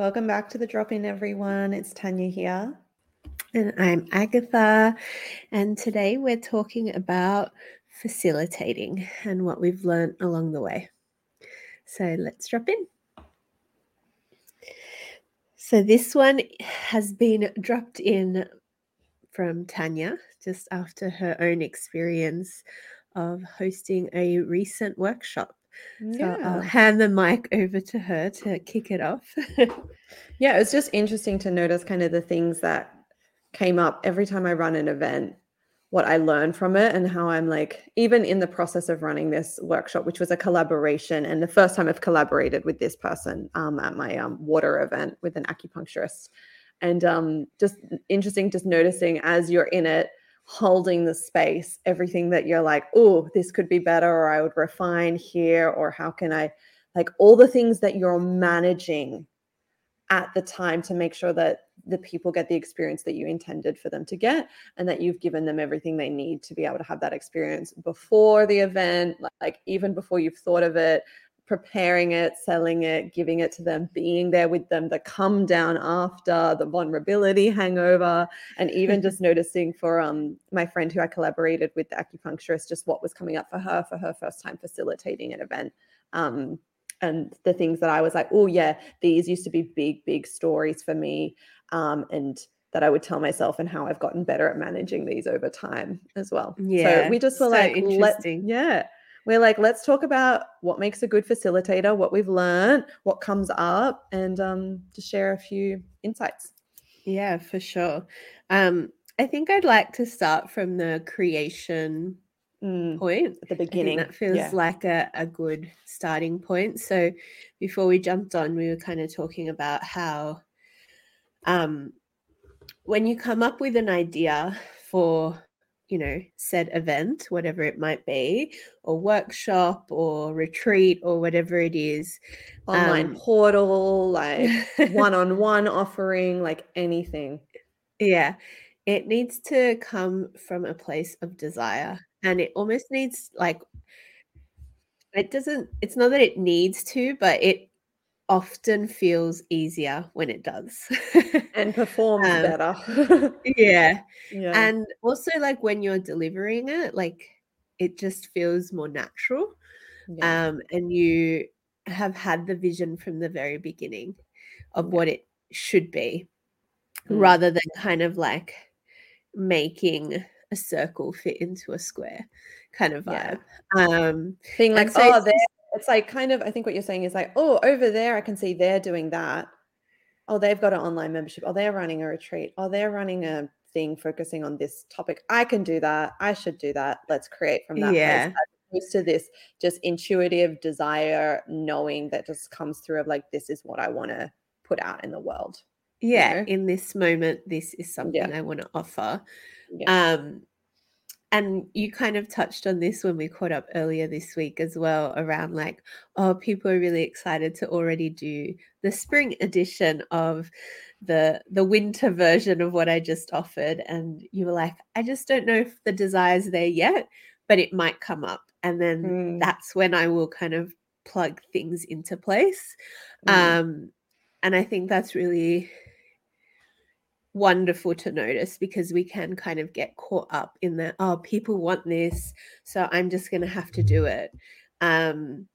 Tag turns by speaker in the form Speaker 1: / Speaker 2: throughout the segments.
Speaker 1: Welcome back to the drop in, everyone. It's Tanya here.
Speaker 2: And I'm Agatha. And today we're talking about facilitating and what we've learned along the way. So let's drop in. So this one has been dropped in from Tanya just after her own experience of hosting a recent workshop yeah. So I'll hand the mic over to her to kick it off.
Speaker 1: yeah, it was just interesting to notice kind of the things that came up every time I run an event, what I learned from it, and how I'm like, even in the process of running this workshop, which was a collaboration, and the first time I've collaborated with this person um, at my um, water event with an acupuncturist. And um, just interesting, just noticing as you're in it, holding the space, everything that you're like, oh, this could be better, or I would refine here, or how can I, like all the things that you're managing at the time to make sure that the people get the experience that you intended for them to get and that you've given them everything they need to be able to have that experience before the event like even before you've thought of it preparing it, selling it, giving it to them, being there with them, the come down after, the vulnerability hangover, and even just noticing for um my friend who I collaborated with, the acupuncturist, just what was coming up for her for her first time facilitating an event. Um, and the things that I was like, oh yeah, these used to be big, big stories for me. Um, and that I would tell myself and how I've gotten better at managing these over time as well.
Speaker 2: Yeah.
Speaker 1: So we just were so like, let, yeah, we're like, let's talk about what makes a good facilitator, what we've learned, what comes up, and um, to share a few insights.
Speaker 2: Yeah, for sure. Um, I think I'd like to start from the creation mm, point
Speaker 1: at the beginning.
Speaker 2: that feels yeah. like a, a good starting point. So before we jumped on, we were kind of talking about how um, when you come up with an idea for you know, said event, whatever it might be, or workshop or retreat or whatever it is.
Speaker 1: Online um, portal, like one on one offering, like anything.
Speaker 2: Yeah. It needs to come from a place of desire. And it almost needs like, it doesn't, it's not that it needs to, but it often feels easier when it does
Speaker 1: and performs um, better
Speaker 2: yeah. yeah and also like when you're delivering it like it just feels more natural yeah. um and you have had the vision from the very beginning of yeah. what it should be mm. rather than kind of like making a circle fit into a square kind of vibe um
Speaker 1: being like so oh there it's like kind of i think what you're saying is like oh over there i can see they're doing that. Oh they've got an online membership. Oh they're running a retreat. Oh they're running a thing focusing on this topic. I can do that. I should do that. Let's create from that yeah. Place to this just intuitive desire knowing that just comes through of like this is what i want to put out in the world
Speaker 2: yeah you know? in this moment this is something yeah. i want to offer. Yeah. um and you kind of touched on this when we caught up earlier this week as well around like oh people are really excited to already do the spring edition of the the winter version of what i just offered and you were like i just don't know if the desire's there yet but it might come up and then mm. that's when i will kind of plug things into place mm. um and i think that's really wonderful to notice because we can kind of get caught up in the oh people want this so i'm just going to have to do it um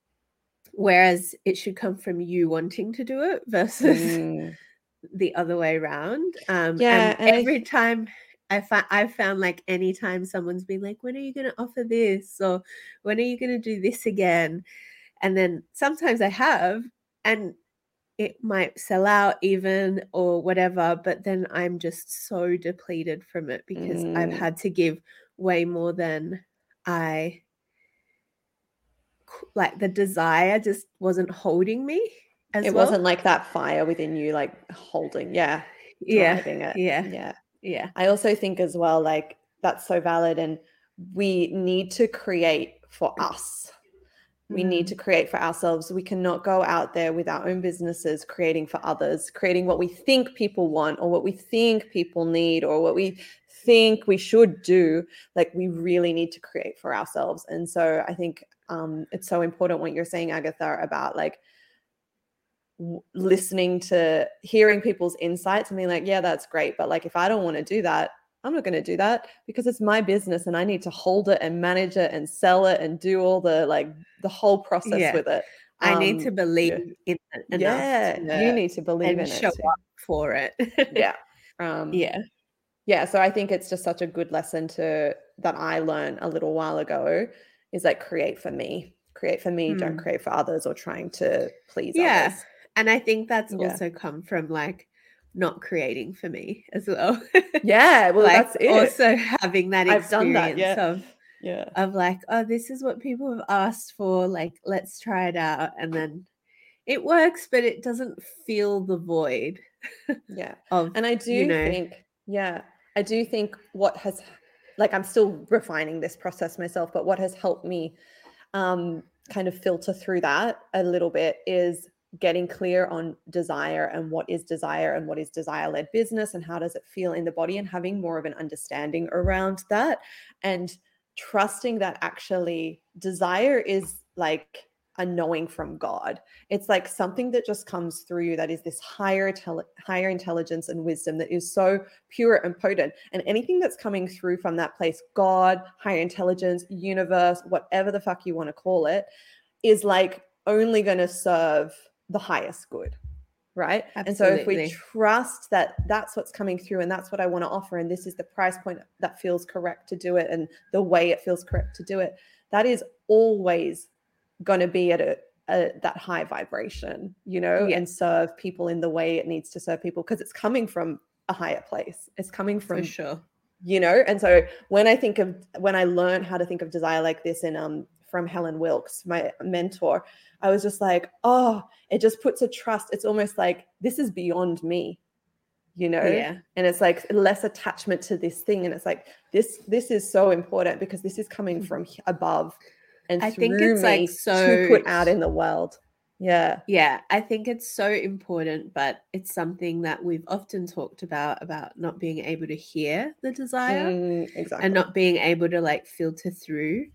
Speaker 2: whereas it should come from you wanting to do it versus mm. the other way around um yeah and, and every I... time I find I've found like anytime someone's been like, when are you going to offer this? Or when are you going to do this again? And then sometimes I have, and it might sell out even or whatever but then i'm just so depleted from it because mm. i've had to give way more than i like the desire just wasn't holding me
Speaker 1: it well. wasn't like that fire within you like holding yeah
Speaker 2: yeah it. yeah
Speaker 1: yeah
Speaker 2: yeah
Speaker 1: i also think as well like that's so valid and we need to create for us we need to mm. create for ourselves. We cannot go out there with our own businesses creating for others, creating what we think people want or what we think people need or what we think we should do. Like we really need to create for ourselves. And so I think um, it's so important what you're saying, Agatha, about like w- listening to hearing people's insights and being like, yeah, that's great. But like, if I don't want to do that, I'm not going to do that because it's my business and I need to hold it and manage it and sell it and do all the like the whole process
Speaker 2: Yeah.
Speaker 1: with it.
Speaker 2: I need to
Speaker 1: Um,
Speaker 2: believe in it enough
Speaker 1: yeah, you need to believe in
Speaker 2: show
Speaker 1: it. too.
Speaker 2: up for it.
Speaker 1: Yeah. Um,
Speaker 2: yeah.
Speaker 1: yeah so i think it's just such a good lesson to that i learned a little while ago is like create for me create for me don't
Speaker 2: Mm.
Speaker 1: create for others or trying to please
Speaker 2: Yeah.
Speaker 1: others
Speaker 2: And I think that's
Speaker 1: Yeah.
Speaker 2: also come from like not creating for me as well.
Speaker 1: yeah well
Speaker 2: like
Speaker 1: that's it
Speaker 2: also having that
Speaker 1: I've
Speaker 2: experience
Speaker 1: done that, yeah.
Speaker 2: of
Speaker 1: yeah
Speaker 2: of like, oh, this is what people have asked for. Like, let's try it out. And then it works, but it doesn't fill the void
Speaker 1: yeah
Speaker 2: of
Speaker 1: and i do
Speaker 2: you know,
Speaker 1: think yeah i do think what has like i'm still refining this process myself but what has helped me um kind of filter through that a little bit is getting clear on desire and what is desire and what is desire led business and how does it feel in the body and having more of an understanding around that and trusting that actually desire is like a knowing from God. It's like something that just comes through you that is this higher higher intelligence and wisdom that is so pure and potent. And anything that's coming through from that place, God, higher intelligence, universe, whatever the fuck you want to call it, is like only going to serve the highest good. Right. Absolutely. And so if we trust that that's what's coming through and that's what I want to offer, and this is the price point that feels correct to do it and the way it feels correct to do it, that is always going to be at a, a that high vibration, you know,
Speaker 2: Yeah.
Speaker 1: and serve people in the way it needs to serve people because it's coming from a higher place. It's coming
Speaker 2: for
Speaker 1: from
Speaker 2: sure.
Speaker 1: you know and so when i think of when i learned how to think of desire like this in um from helen wilkes my mentor i was just like oh it just puts a trust it's almost like this is beyond me you know?
Speaker 2: Yeah.
Speaker 1: and it's like less attachment to this thing and it's like this this is so important because this is coming from above and
Speaker 2: I think it's, like,
Speaker 1: to
Speaker 2: so-
Speaker 1: put out in the world. Yeah.
Speaker 2: Yeah, I think it's so important, but it's something that we've often talked about about not being able to hear the desire
Speaker 1: Mm, exactly.
Speaker 2: and not being able to like filter through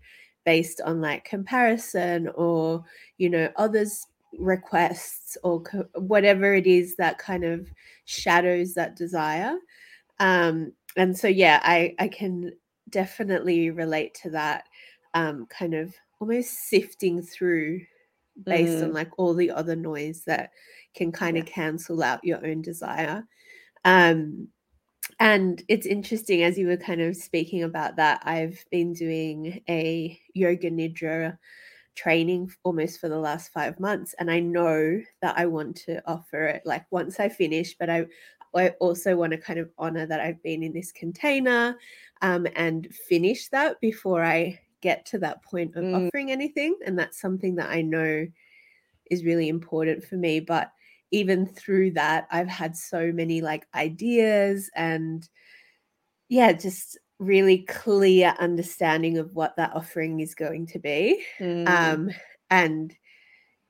Speaker 2: based on like comparison or you know others requests or co- whatever it is that kind of shadows that desire. Um and so yeah i i can definitely relate to that um kind of almost sifting through based on like all the other noise that can kind of cancel out your own desire. Um and it's interesting as you were kind of speaking about that i've been doing a yoga nidra training almost for the last five months and i know that i want to offer it like once i finish but i i also want to kind of honor that i've been in this container um, and finish that before i get to that point of
Speaker 1: Mm.
Speaker 2: offering anything and that's something that i know is really important for me but even through that i've had so many like ideas and yeah just really clear understanding of what that offering is going to be
Speaker 1: Mm,
Speaker 2: um and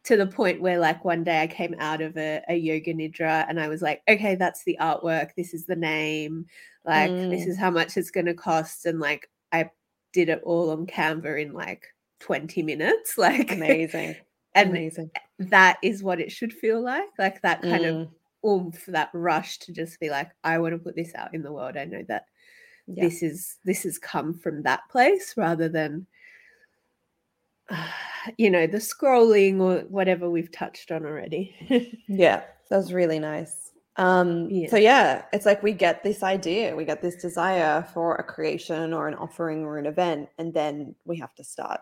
Speaker 2: to the point where like one day i came out of a, a yoga nidra and i was like okay that's the artwork this is the name like this
Speaker 1: Mm.
Speaker 2: is how much it's going to cost and like i did it all on canva in like 20 minutes like
Speaker 1: amazing
Speaker 2: and
Speaker 1: amazing
Speaker 2: that is what it should feel like like that kind of
Speaker 1: Mm,
Speaker 2: oomph that rush to just be like i want to put this out in the world i know that
Speaker 1: yeah.
Speaker 2: this is this has come from that place rather than you know the scrolling or whatever we've touched on already
Speaker 1: Yeah, that was really nice. Um,
Speaker 2: Yeah.
Speaker 1: so yeah, it's like we get this idea, we get this desire for a creation or an offering or an event, and then we have to start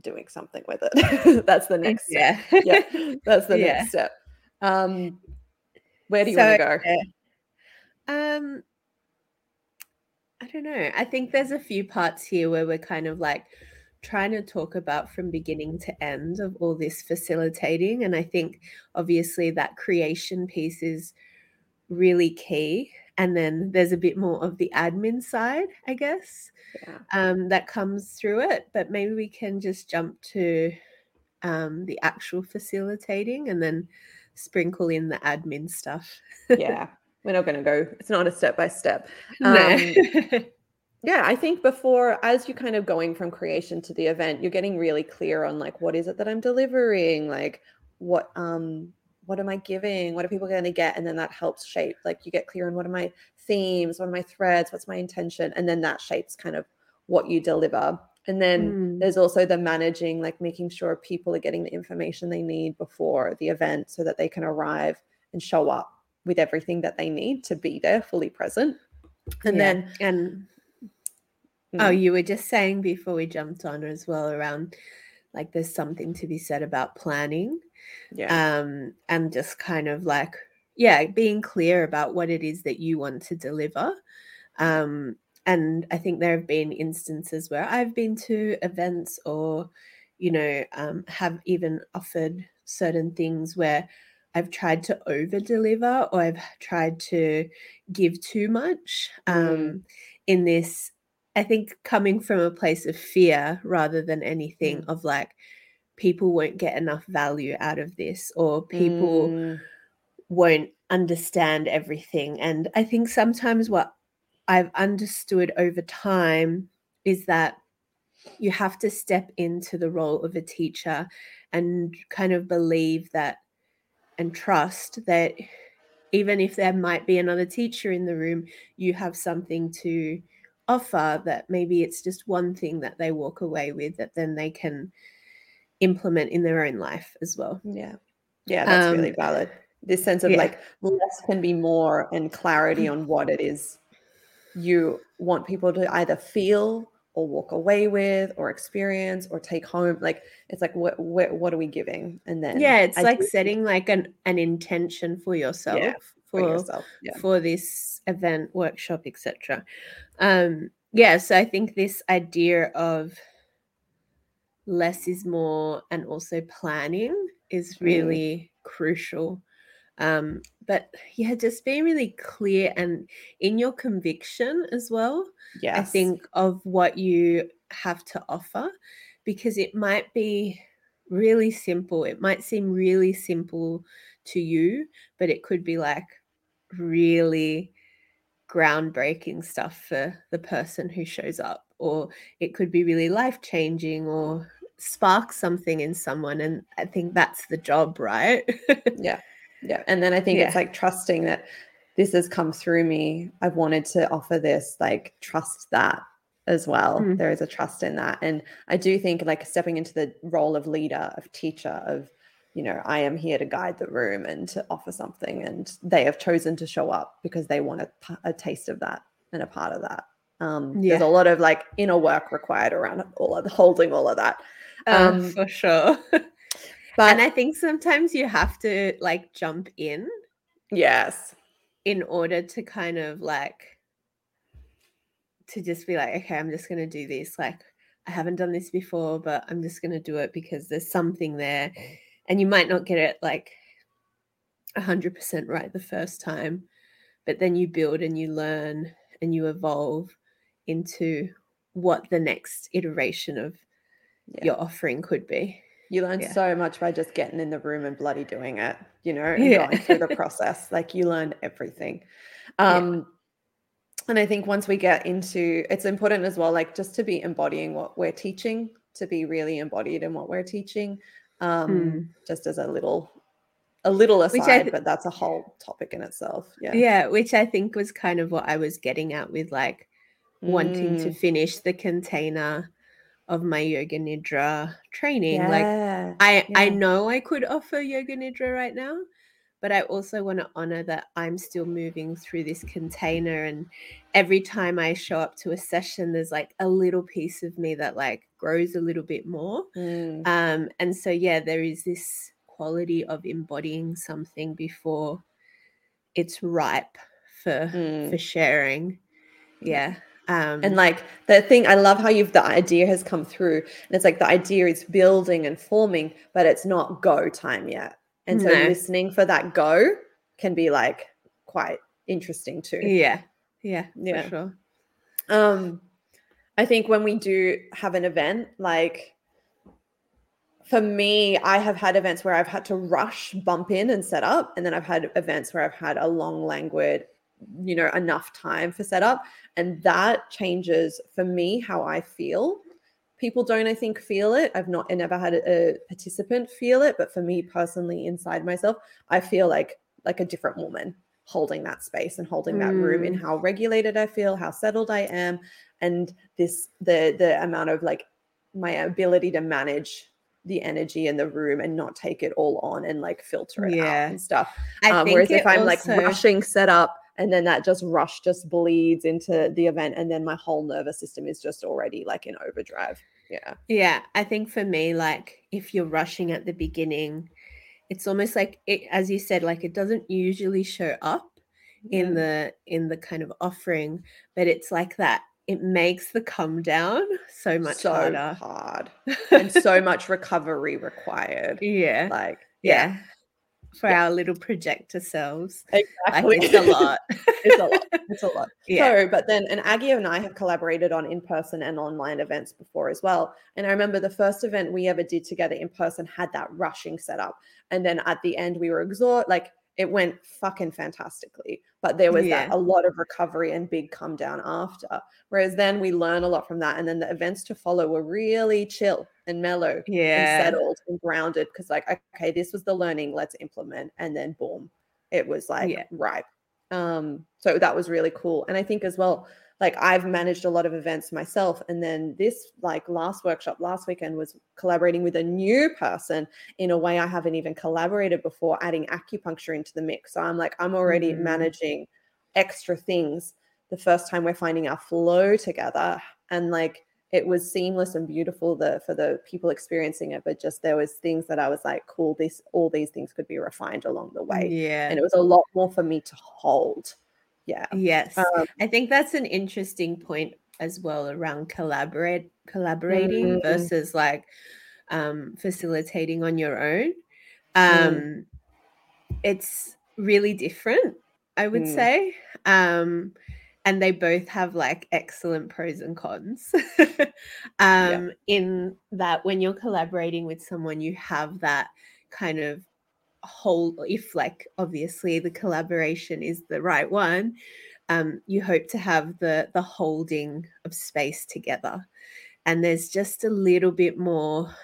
Speaker 1: doing something with it. That's the next step.
Speaker 2: yeah
Speaker 1: Yeah, that's the
Speaker 2: Yeah.
Speaker 1: next step. Um, where do you
Speaker 2: So,
Speaker 1: want to go?
Speaker 2: yeah. um i don't know i think there's a few parts here where we're kind of like trying to talk about from beginning to end of all this facilitating and i think obviously that creation piece is really key and then there's a bit more of the admin side i guess
Speaker 1: Yeah.
Speaker 2: um, that comes through it but maybe we can just jump to um, the actual facilitating and then sprinkle in the admin stuff
Speaker 1: yeah, we're not going to go. It's not a step by step.
Speaker 2: No.
Speaker 1: Um, yeah i think before as you're kind of going from creation to the event you're getting really clear on like what is it that i'm delivering like what um what am I giving? What are people going to get? And then that helps shape. Like you get clear on what are my themes, what are my threads, what's my intention, and then that shapes kind of what you deliver. And then
Speaker 2: Mm.
Speaker 1: there's also the managing, like making sure people are getting the information they need before the event so that they can arrive and show up with everything that they need to be there fully present. And
Speaker 2: Yeah.
Speaker 1: then
Speaker 2: and oh,
Speaker 1: Mm.
Speaker 2: you were just saying before we jumped on as well around like there's something to be said about planning.
Speaker 1: yeah.
Speaker 2: um, and just kind of like yeah being clear about what it is that you want to deliver um, and i think there have been instances where i've been to events or you know um, have even offered certain things where i've tried to over deliver or i've tried to give too much um,
Speaker 1: Mm.
Speaker 2: in this i think coming from a place of fear rather than anything
Speaker 1: Mm.
Speaker 2: of like people won't get enough value out of this or people
Speaker 1: Mm.
Speaker 2: won't understand everything and i think sometimes what i've understood over time is that you have to step into the role of a teacher and kind of believe that and trust that even if there might be another teacher in the room you have something to offer that maybe it's just one thing that they walk away with that then they can implement in their own life as well
Speaker 1: Yeah. Yeah, that's really
Speaker 2: Um,
Speaker 1: valid. This sense of
Speaker 2: yeah.
Speaker 1: like less can be more and clarity on what it is you want people to either feel or walk away with or experience or take home. Like it's like what what, what are we giving? And then
Speaker 2: yeah it's
Speaker 1: I
Speaker 2: like setting like an, an intention for yourself
Speaker 1: for
Speaker 2: for
Speaker 1: yourself. Yeah.
Speaker 2: for this event workshop etc um yeah so i think this idea of less is more and also planning is
Speaker 1: Mm.
Speaker 2: really crucial um but yeah just being really clear and in your conviction as well
Speaker 1: yeah
Speaker 2: I think, of what you have to offer because it might be really simple. It might seem really simple to you, but it could be like really groundbreaking stuff for the person who shows up, or it could be really life changing or spark something in someone. And I think that's the job, right?
Speaker 1: Yeah. Yeah. And then I think it's like trusting that this has come through me. I've wanted to offer this, like trust that as well.
Speaker 2: Mm.
Speaker 1: There is a trust in that. And I do think like stepping into the role of leader, of teacher, of, you know, I am here to guide the room and to offer something. And they have chosen to show up because they want a, a taste of that and a part of that. Um, There's a lot of like inner work required around all of holding all of that.
Speaker 2: Uh,
Speaker 1: Um,
Speaker 2: for sure.
Speaker 1: But
Speaker 2: and I think sometimes you have to like jump in
Speaker 1: yes,
Speaker 2: in order to kind of like to just be like okay i'm just going to do this like i haven't done this before but i'm just going to do it because there's something there and you might not get it like 100% right the first time but then you build and you learn and you evolve into what the next iteration of
Speaker 1: Yeah.
Speaker 2: your offering could be
Speaker 1: You learn
Speaker 2: Yeah.
Speaker 1: so much by just getting in the room and bloody doing it, you know, and
Speaker 2: Yeah.
Speaker 1: going through the process. Like you learn everything. Um and I think once we get into it's important as well, like just to be embodying what we're teaching, to be really embodied in what we're teaching. Um,
Speaker 2: Mm.
Speaker 1: just as a little a little aside,
Speaker 2: thi-
Speaker 1: but that's a whole topic in itself. Yeah.
Speaker 2: yeah which i think was kind of what i was getting at with like wanting to
Speaker 1: Mm,
Speaker 2: finish the container of my yoga nidra training like
Speaker 1: yeah.
Speaker 2: i i
Speaker 1: yeah.
Speaker 2: know i could offer yoga nidra right now but i also want to honor that i'm still moving through this container and every time i show up to a session there's like a little piece of me that like grows a little bit more
Speaker 1: Mm,
Speaker 2: um and so yeah there is this quality of embodying something before it's ripe for
Speaker 1: mm.
Speaker 2: for sharing yeah um
Speaker 1: And like the thing, I love how you've the idea has come through, and it's like the idea is building and forming, but it's not go time yet. And so
Speaker 2: No.
Speaker 1: listening for that go can be like quite interesting too.
Speaker 2: yeah yeah
Speaker 1: Yeah.
Speaker 2: for sure
Speaker 1: Um, I think when we do have an event, like for me, I have had events where I've had to rush, bump in, and set up, and then I've had events where I've had a long, languid, you know, enough time for setup, and that changes for me how I feel. People don't i think feel it. I've not I never had a, a participant feel it but for me personally inside myself i feel like like a different woman holding that space and holding that room in
Speaker 2: Mm.
Speaker 1: how regulated i feel how settled i am and this the the amount of like my ability to manage the energy in the room and not take it all on and like filter it
Speaker 2: Yeah.
Speaker 1: out and stuff
Speaker 2: I
Speaker 1: um,
Speaker 2: think
Speaker 1: whereas if I'm like
Speaker 2: also-
Speaker 1: rushing setup and then that just rush just bleeds into the event and then my whole nervous system is just already like in overdrive. Yeah.
Speaker 2: Yeah, I think for me, like if you're rushing at the beginning, it's almost like it, as you said, like it doesn't usually show up in
Speaker 1: Mm.
Speaker 2: the in the kind of offering, but it's like that. It makes the come down so much
Speaker 1: so
Speaker 2: harder.
Speaker 1: hard and so much recovery required.
Speaker 2: yeah,
Speaker 1: Like
Speaker 2: yeah. For
Speaker 1: Yeah.
Speaker 2: our little projector selves,
Speaker 1: exactly.
Speaker 2: like it's a lot.
Speaker 1: it's a lot. It's a lot.
Speaker 2: yeah,
Speaker 1: So, but then, and Aggie and I have collaborated on in person and online events before as well. And I remember the first event we ever did together in person had that rushing setup. And then at the end, we were exhausted. Like it went fucking fantastically. But there was that a lot of recovery and big come down after. Whereas then we learn a lot from that. And then the events to follow were really chill and mellow and
Speaker 2: yeah,
Speaker 1: settled and grounded. Cause like, okay, this was the learning, let's implement. And then boom, it was like
Speaker 2: Yeah.
Speaker 1: ripe. Um, so that was really cool. And I think as well, like I've managed a lot of events myself. And then this like last workshop last weekend was collaborating with a new person in a way I haven't even collaborated before, adding acupuncture into the mix. So I'm like, I'm already
Speaker 2: Mm.
Speaker 1: managing extra things the first time we're finding our flow together. And like it was seamless and beautiful the for the people experiencing it, but just there was things that I was like, cool, this all these things could be refined along the way.
Speaker 2: yeah.
Speaker 1: And it was a lot more for me to hold. Yeah.
Speaker 2: Yes.
Speaker 1: Um,
Speaker 2: I think that's an interesting point as well around collaborate collaborating
Speaker 1: Mm.
Speaker 2: versus like um facilitating on your own.
Speaker 1: Mm.
Speaker 2: Um it's really different, I would
Speaker 1: Mm.
Speaker 2: say. Um and they both have like excellent pros and cons. um in that when you're collaborating with someone you have that kind of whole if like obviously the collaboration is the right one um you hope to have the the holding of space together. And there's just a little bit more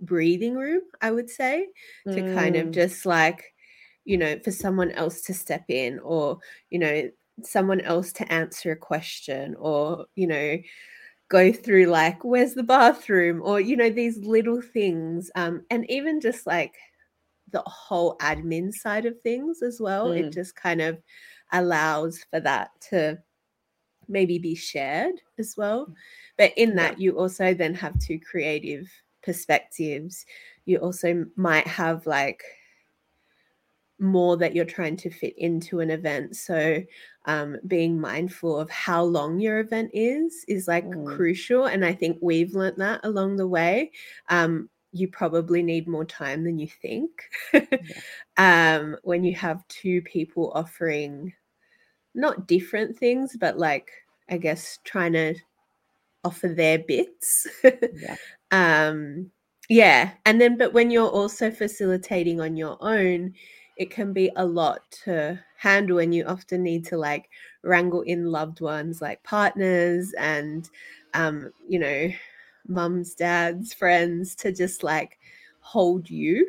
Speaker 2: breathing room i would say to kind of
Speaker 1: mm,
Speaker 2: just like you know for someone else to step in or you know someone else to answer a question or you know go through like where's the bathroom? or you know these little things um and even just like the whole admin side of things as well it
Speaker 1: Mm.
Speaker 2: just kind of allows for that to maybe be shared as well but in
Speaker 1: Yeah.
Speaker 2: that you also then have two creative perspectives you also might have like more that you're trying to fit into an event so um, being mindful of how long your event is is like
Speaker 1: Mm.
Speaker 2: crucial and i think we've learnt that along the way um, you probably need more time than you think. Um, when you have two people offering not different things but like i guess trying to offer their bits.
Speaker 1: Yeah.
Speaker 2: um yeah and then but when you're also facilitating on your own it can be a lot to handle and you often need to like wrangle in loved ones like partners and um you know mums dads friends to just like hold you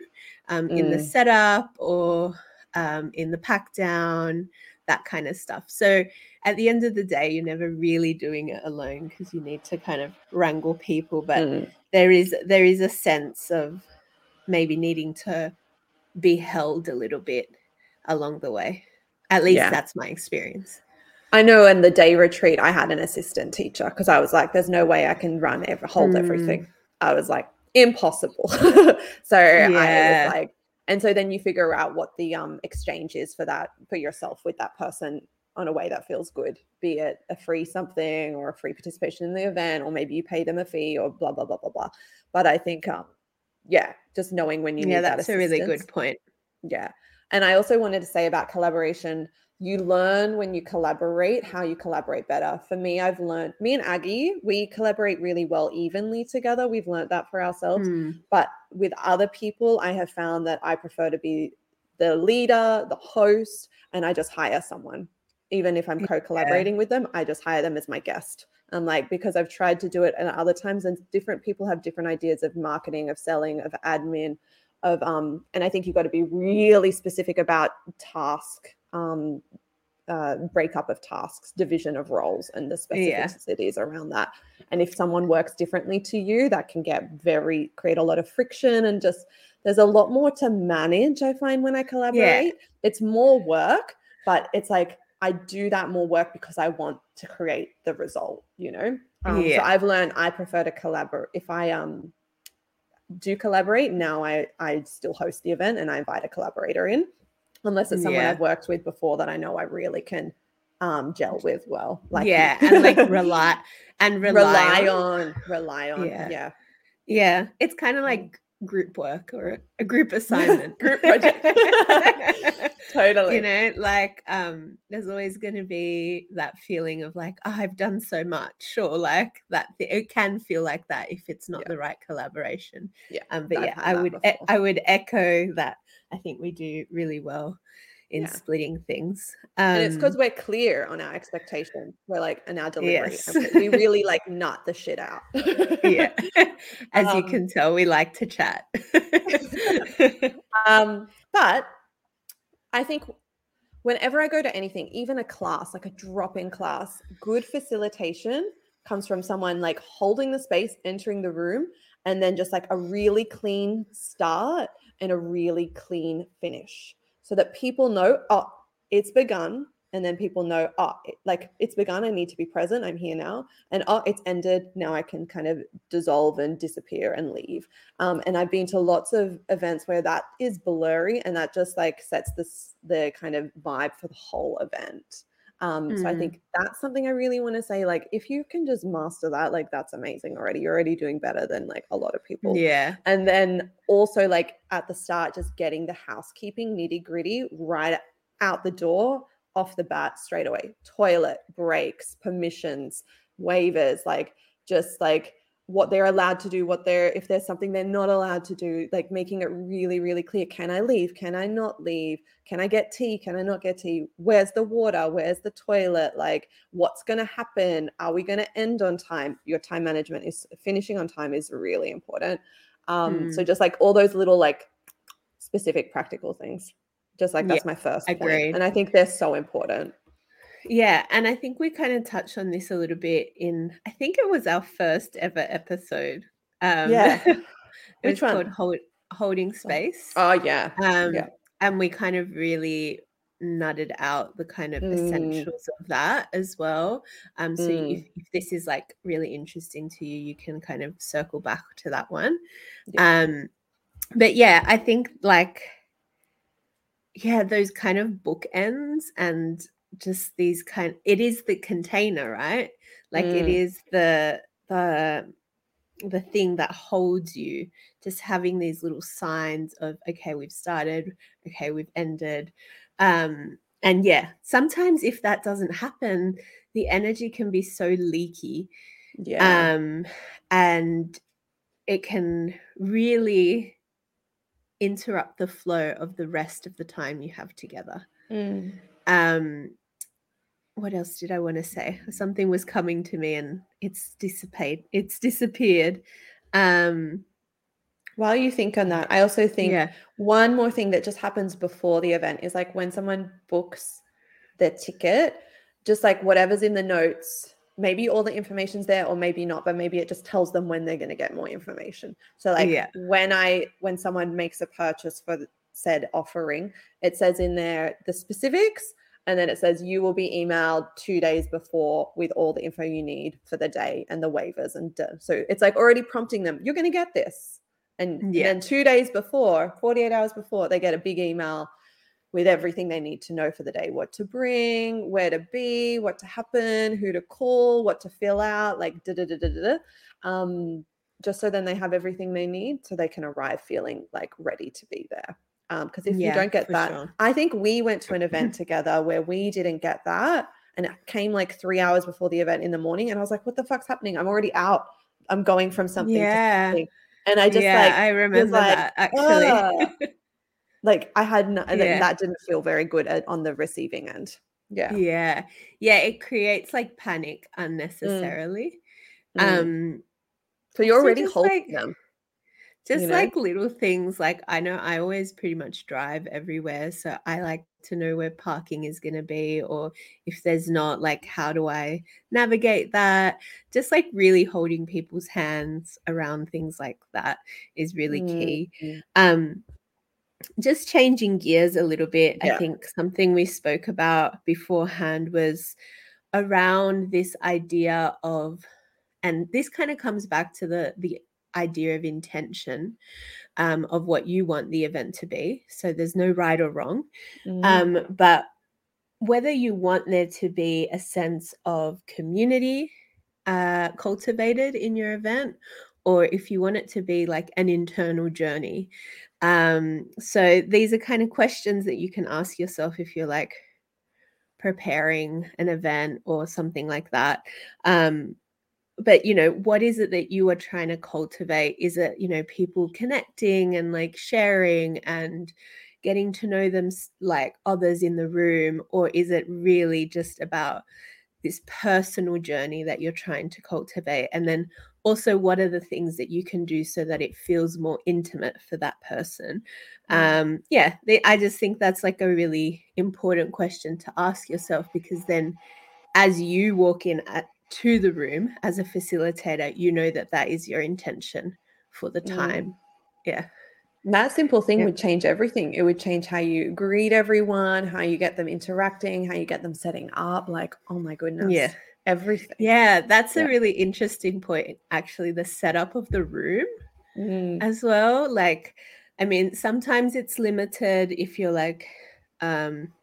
Speaker 2: um in the
Speaker 1: Mm.
Speaker 2: setup or um in the pack down that kind of stuff so at the end of the day you're never really doing it alone because you need to kind of wrangle people but
Speaker 1: Mm.
Speaker 2: there is there is a sense of maybe needing to be held a little bit along the way at least
Speaker 1: Yeah.
Speaker 2: that's my experience
Speaker 1: I know in the day retreat, I had an assistant teacher because I was like, there's no way I can run, ever hold
Speaker 2: Mm.
Speaker 1: everything. I was like, impossible. so I was like, and so then you figure out what the um exchange is for that for yourself with that person on a way that feels good, be it a free something or a free participation in the event, or maybe you pay them a fee or blah blah blah blah blah. But I think um yeah, just knowing when you
Speaker 2: yeah
Speaker 1: need that
Speaker 2: that's a really good point
Speaker 1: Yeah. And I also wanted to say about collaboration, you learn when you collaborate how you collaborate better. For me, I've learned, me and Aggie, we collaborate really well evenly together. We've learned that for ourselves.
Speaker 2: Mm,
Speaker 1: But with other people, I have found that I prefer to be the leader, the host, and I just hire someone even if I'm co-collaborating with them, I just hire them as my guest. And like because I've tried to do it and other times and different people have different ideas of marketing, of selling, of admin, of um, and I think you've got to be really specific about task um uh, breakup of tasks, division of roles, and the specificities yeah. around that. And if someone works differently to you, that can get very create a lot of friction and just there's a lot more to manage. I find when I collaborate, yeah. it's more work, but it's like I do that more work because I want to create the result. You know, um, yeah. so I've learned I prefer to collaborate if I um do collaborate now i i still host the event and i invite a collaborator in unless it's someone yeah. I've worked with before that I know I really can um gel with well
Speaker 2: like yeah and like rely and rely,
Speaker 1: rely on, on, rely on yeah yeah,
Speaker 2: yeah. it's kind of mm. like group work or a group assignment
Speaker 1: group project totally
Speaker 2: you know like um there's always going to be that feeling of like oh, i've done so much or like that th- it can feel like that if it's not yeah. the right collaboration
Speaker 1: yeah
Speaker 2: um but I've yeah i would e- i would echo that I think we do really well in yeah. splitting things.
Speaker 1: Um, and it's because we're clear on our expectations. We're like in our delivery. Yes. we really like nut the shit out.
Speaker 2: yeah. As um, you can tell, we like to chat.
Speaker 1: um, but I think whenever I go to anything, even a class, like a drop-in class, good facilitation comes from someone like holding the space, entering the room, and then just like a really clean start and a really clean finish so that people know, oh, it's begun. And then people know, oh, it, like it's begun. I need to be present. I'm here now. And oh, it's ended. Now I can kind of dissolve and disappear and leave. Um, and I've been to lots of events where that is blurry and that just like sets this the kind of vibe for the whole event. Um, mm. So I mm. think that's something I really want to say. Like, if you can just master that, like, that's amazing already. You're already doing better than like a lot of people.
Speaker 2: Yeah.
Speaker 1: And then also, like, at the start, just getting the housekeeping nitty gritty right out the door off the bat straight away. Toilet breaks, permissions, waivers, like, just like, what they're allowed to do, what they're if there's something they're not allowed to do, like making it really, really clear. Can I leave? Can I not leave? Can I get tea? Can I not get tea? Where's the water? Where's the toilet? Like, what's going to happen? Are we going to end on time? Your time management is finishing on time is really important. Um, mm. So just like all those little like specific practical things. Just like that's yeah, my first point. And I think they're so important.
Speaker 2: Yeah, and I think we kind of touched on this a little bit in I think it was our first ever episode.
Speaker 1: Um yeah.
Speaker 2: Which one? called Hold, Holding Space.
Speaker 1: Oh yeah.
Speaker 2: Um
Speaker 1: yeah.
Speaker 2: and we kind of really nutted out the kind of mm. essentials of that as well. Um so mm. if, if, this is like really interesting to you, you can kind of circle back to that one. Yeah. Um but yeah, I think like yeah, those kind of bookends and just these kind it is the container right like mm. it is the the the thing that holds you just having these little signs of okay we've started okay we've ended um and yeah sometimes if that doesn't happen the energy can be so leaky
Speaker 1: yeah
Speaker 2: um and it can really interrupt the flow of the rest of the time you have together
Speaker 1: mm.
Speaker 2: um what else did I want to say? Something was coming to me and it's dissipate. It's disappeared. Um,
Speaker 1: while you think on that, I also think yeah. one more thing that just happens before the event is like when someone books their ticket, just like whatever's in the notes, maybe all the information's there or maybe not, but maybe it just tells them when they're going to get more information. So like yeah. when I when someone makes a purchase for said offering, it says in there the specifics and then it says you will be emailed two days before with all the info you need for the day and the waivers and so it's like already prompting them you're going to get this and yeah. then two days before 48 hours before they get a big email with everything they need to know for the day what to bring where to be what to happen who to call what to fill out like da da da da da um just so then they have everything they need so they can arrive feeling like ready to be there because um, if yeah, you don't get that, sure. I think we went to an event together where we didn't get that, and it came like three hours before the event in the morning, and I was like, "What the fuck's happening? I'm already out. I'm going from something
Speaker 2: yeah.
Speaker 1: Something. And I just
Speaker 2: yeah,
Speaker 1: like
Speaker 2: I remember like, that actually.
Speaker 1: like I had no, yeah. that didn't feel very good at, on the receiving end. Yeah.
Speaker 2: Yeah. Yeah. It creates like panic unnecessarily.
Speaker 1: Mm.
Speaker 2: Um,
Speaker 1: so you're
Speaker 2: so
Speaker 1: already holding
Speaker 2: like,
Speaker 1: them.
Speaker 2: just
Speaker 1: you know?
Speaker 2: like little things like I know I always pretty much drive everywhere. So I like to know where parking is going to be, or if there's not, like, how do I navigate that? Just like really holding people's hands around things like that is really key.
Speaker 1: Mm.
Speaker 2: Um, just changing gears a little bit, I think something we spoke about beforehand was around this idea of, and this kind of comes back to the the idea of intention um, of what you want the event to be. So there's no right or wrong,
Speaker 1: Mm.
Speaker 2: um, but whether you want there to be a sense of community uh, cultivated in your event, or if you want it to be like an internal journey. Um, so these are kind of questions that you can ask yourself if you're like preparing an event or something like that. Um, but you know, what is it that you are trying to cultivate? Is it, you know, people connecting and like sharing and getting to know them like others in the room? Or is it really just about this personal journey that you're trying to cultivate? And then also, what are the things that you can do so that it feels more intimate for that person?
Speaker 1: Mm.
Speaker 2: Um, yeah, they, I just think that's like a really important question to ask yourself because then as you walk in at, to the room as a facilitator, you know that that is your intention for the
Speaker 1: Mm.
Speaker 2: time. Yeah.
Speaker 1: That simple thing
Speaker 2: Yeah.
Speaker 1: would change everything. It would change how you greet everyone, how you get them interacting, how you get them setting up. Like, oh my goodness, Yeah. everything.
Speaker 2: Yeah. That's
Speaker 1: Yeah.
Speaker 2: a really interesting point, actually, the setup of the room
Speaker 1: Mm.
Speaker 2: as well. Like, I mean, sometimes it's limited if you're like, um,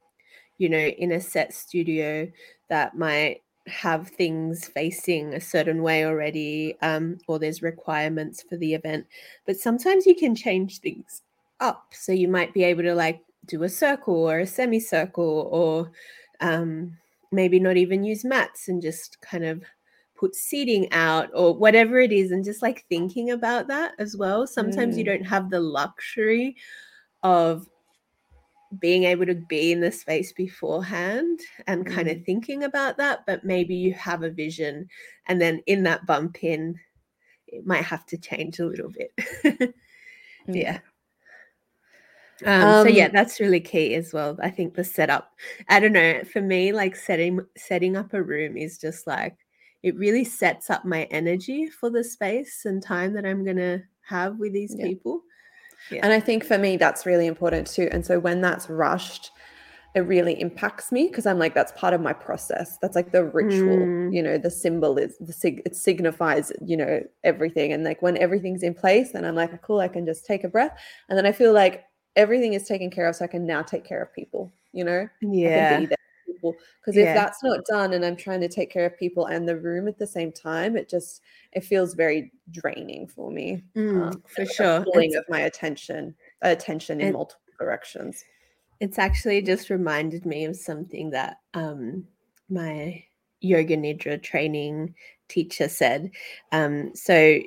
Speaker 2: you know, in a set studio that might have things facing a certain way already, um, or there's requirements for the event. But sometimes you can change things up. So you might be able to like do a circle or a semicircle, or um, maybe not even use mats and just kind of put seating out or whatever it is and just like thinking about that as well sometimes you
Speaker 1: Mm.
Speaker 2: don't have the luxury of being able to be in the space beforehand and kind of
Speaker 1: Mm.
Speaker 2: thinking about that but maybe you have a vision and then in that bump in it might have to change a little bit. Yeah. Um, so yeah
Speaker 1: Um,
Speaker 2: that's really key as well i think the setup. I don't know for me like setting setting up a room is just like it really sets up my energy for the space and time that i'm gonna have with these
Speaker 1: Yeah.
Speaker 2: people
Speaker 1: And I think for me, that's really important too. And so when that's rushed, it really impacts me because I'm like, that's part of my process. That's like the ritual,
Speaker 2: Mm.
Speaker 1: you know, the symbol is the sig- it signifies, you know, everything. And like when everything's in place, then I'm like, cool, I can just take a breath. And then I feel like everything is taken care of. So I can now take care of people, you know?
Speaker 2: Yeah
Speaker 1: be there for people. Because
Speaker 2: Yeah.
Speaker 1: if that's not done and I'm trying to take care of people and the room at the same time, it just it feels very draining for me.
Speaker 2: Mm,
Speaker 1: Um,
Speaker 2: for sure
Speaker 1: pulling of my attention, attention in multiple directions.
Speaker 2: It's actually just reminded me of something that um, my yoga nidra training teacher said. Um, so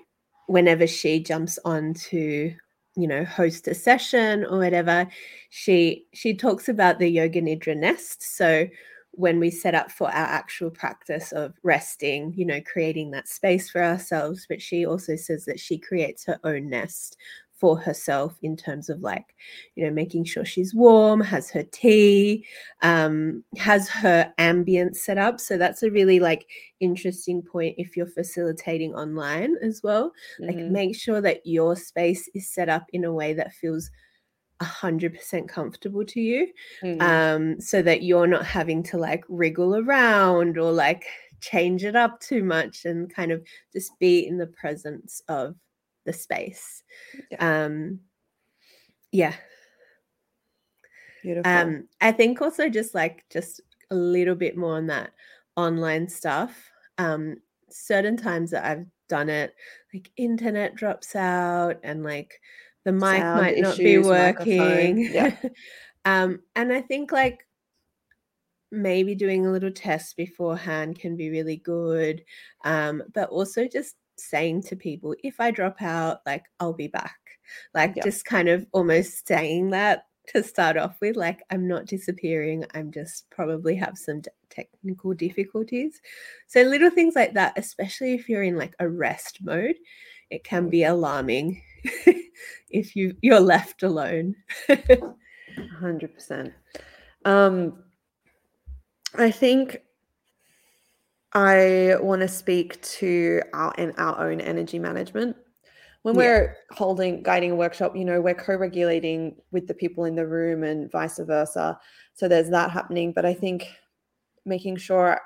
Speaker 2: whenever she jumps on to, you know, host a session or whatever, she she talks about the yoga nidra nest. So when we set up for our actual practice of resting, you know, creating that space for ourselves, but she also says that she creates her own nest for herself in terms of like you know making sure she's warm has her tea um has her ambience set up so that's a really like interesting point if you're facilitating online as well like
Speaker 1: Mhm.
Speaker 2: make sure that your space is set up in a way that feels 100% comfortable to you
Speaker 1: Mhm.
Speaker 2: um so that you're not having to like wriggle around or like change it up too much and kind of just be in the presence of the space. Um yeah.
Speaker 1: Beautiful.
Speaker 2: um i think also just like just a little bit more on that online stuff. Um certain times that i've done it like internet drops out and like the mic
Speaker 1: Sound
Speaker 2: might not be working.
Speaker 1: Yeah.
Speaker 2: um and i think like maybe doing a little test beforehand can be really good. Um but also just saying to people if i drop out like i'll be back like
Speaker 1: Yeah.
Speaker 2: just kind of almost saying that to start off with. Like, I'm not disappearing. I'm just probably have some technical difficulties. So, little things like that, especially if you're in like a rest mode, it can be alarming if you you're left alone.
Speaker 1: 100%. Um, I think I want to speak to our and our own energy management. When we're holding guiding a workshop, you know, we're co-regulating with the people in the room and vice versa. So there's that happening. But I think making sure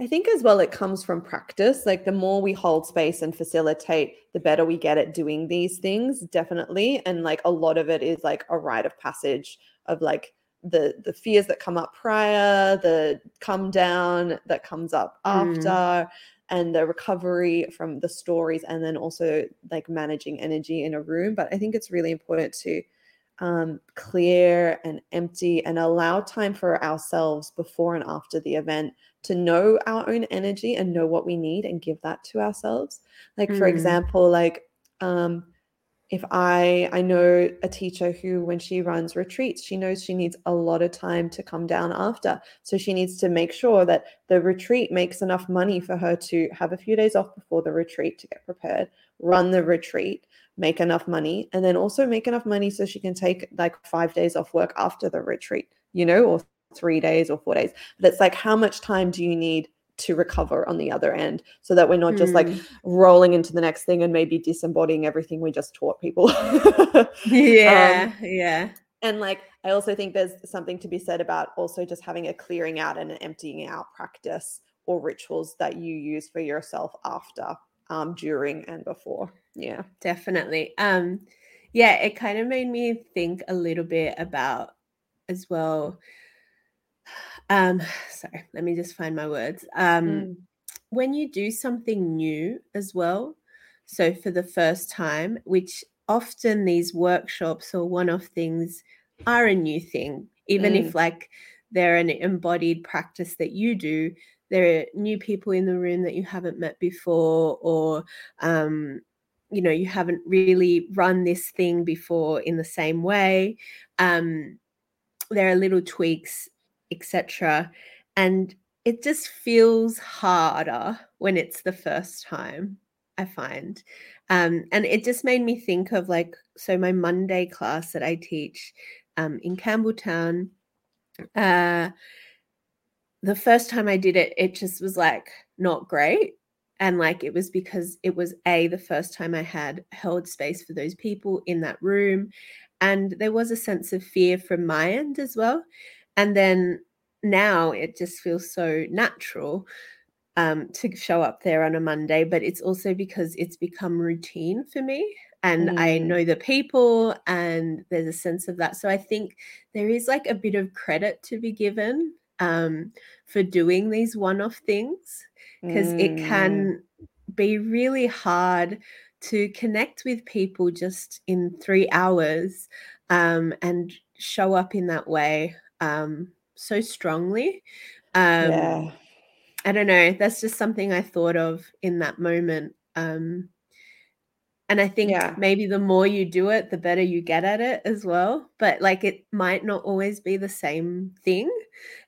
Speaker 1: I think as well it comes from practice. Like the more we hold space and facilitate, the better we get at doing these things, definitely. And like a lot of it is like a rite of passage of like the the fears that come up prior, the come down that comes up mm. after, and the recovery from the stories, and then also like managing energy in a room. But I think it's really important to um, clear and empty and allow time for ourselves before and after the event to know our own energy and know what we need and give that to ourselves. Like, mm. for example, like um, if i i know a teacher who when she runs retreats she knows she needs a lot of time to come down after. So she needs to make sure that the retreat makes enough money for her to have a few days off before the retreat to get prepared run the retreat make enough money and then also make enough money so she can take like 5 days off work after the retreat you know or 3 days or 4 days. But it's like how much time do you need to recover on the other end so that we're not just like hmm. rolling into the next thing and maybe disembodying everything we just taught people.
Speaker 2: yeah. Um, yeah.
Speaker 1: And like, I also think there's something to be said about also just having a clearing out and an emptying out practice or rituals that you use for yourself after, um, during, and before. Yeah.
Speaker 2: Definitely. Um, yeah, it kind of made me think a little bit about as well um sorry let me just find my words um mm. when you do something new as well so for the first time which often these workshops or one-off things are a new thing even mm. if like they're an embodied practice that you do there are new people in the room that you haven't met before or um you know you haven't really run this thing before in the same way um there are little tweaks etc. And it just feels harder when it's the first time, I find. Um, and it just made me think of like, so my Monday class that I teach um, in Campbelltown, uh, the first time I did it, it just was like not great. And like it was because it was A, the first time I had held space for those people in that room. And there was a sense of fear from my end as well. And then now it just feels so natural um, to show up there on a Monday, but it's also because it's become routine for me and mm. I know the people and there's a sense of that. So I think there is like a bit of credit to be given um, for doing these one off things because mm. it can be really hard to connect with people just in three hours um, and show up in that way um, so strongly. Um, yeah. I don't know. That's just something I thought of in that moment. Um, and I think yeah. maybe the more you do it, the better you get at it as well. But like it might not always be the same thing.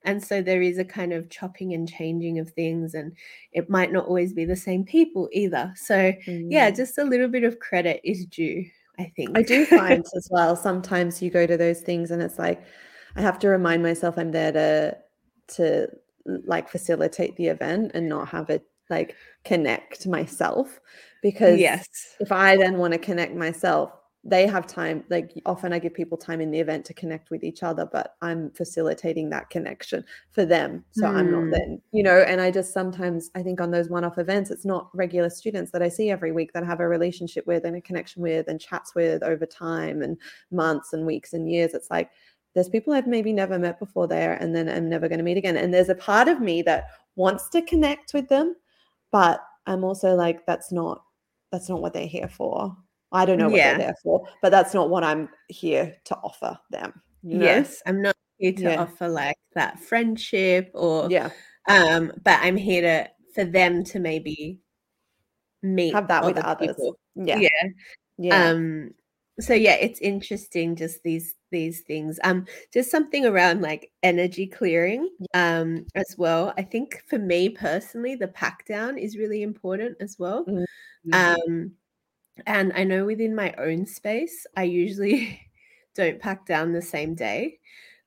Speaker 2: And so there is a kind of chopping and changing of things, and it might not always be the same people either. So, mm. yeah, just a little bit of credit is due, I think.
Speaker 1: I do find as well, sometimes you go to those things and it's like, I have to remind myself I'm there to to like facilitate the event and not have it like connect myself because
Speaker 2: yes
Speaker 1: if i then want to connect myself they have time like often i give people time in the event to connect with each other but i'm facilitating that connection for them so mm. i'm not hmm. then you know and i just sometimes i think on those one-off events it's not regular students that i see every week that I have a relationship with and a connection with and chats with over time and months and weeks and years it's like there's people I've maybe never met before there and then I'm never going to meet again. And there's a part of me that wants to connect with them, but I'm also like, that's not that's not what they're here for. I don't know what yeah. they're there for, but that's not what I'm here to offer them.
Speaker 2: You know? Yes, I'm not here to yeah. offer like that friendship or
Speaker 1: yeah.
Speaker 2: Um, but I'm here to for them to maybe meet
Speaker 1: have that with others.
Speaker 2: People. Yeah. Yeah. Yeah. Um so yeah it's interesting just these these things um just something around like energy clearing um as well i think for me personally the pack down is really important as well mm-hmm. um and i know within my own space i usually don't pack down the same day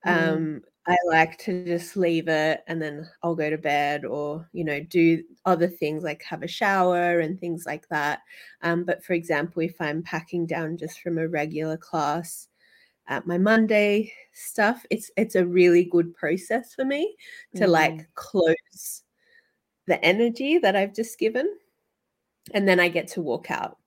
Speaker 2: mm. I like to just leave it and then I'll go to bed or, you know, do other things like have a shower and things like that. Um, but for example, if I'm packing down just from a regular class, at my Monday stuff, it's it's a really good process for me to mm. like close the energy that I've just given. And then I get to walk out.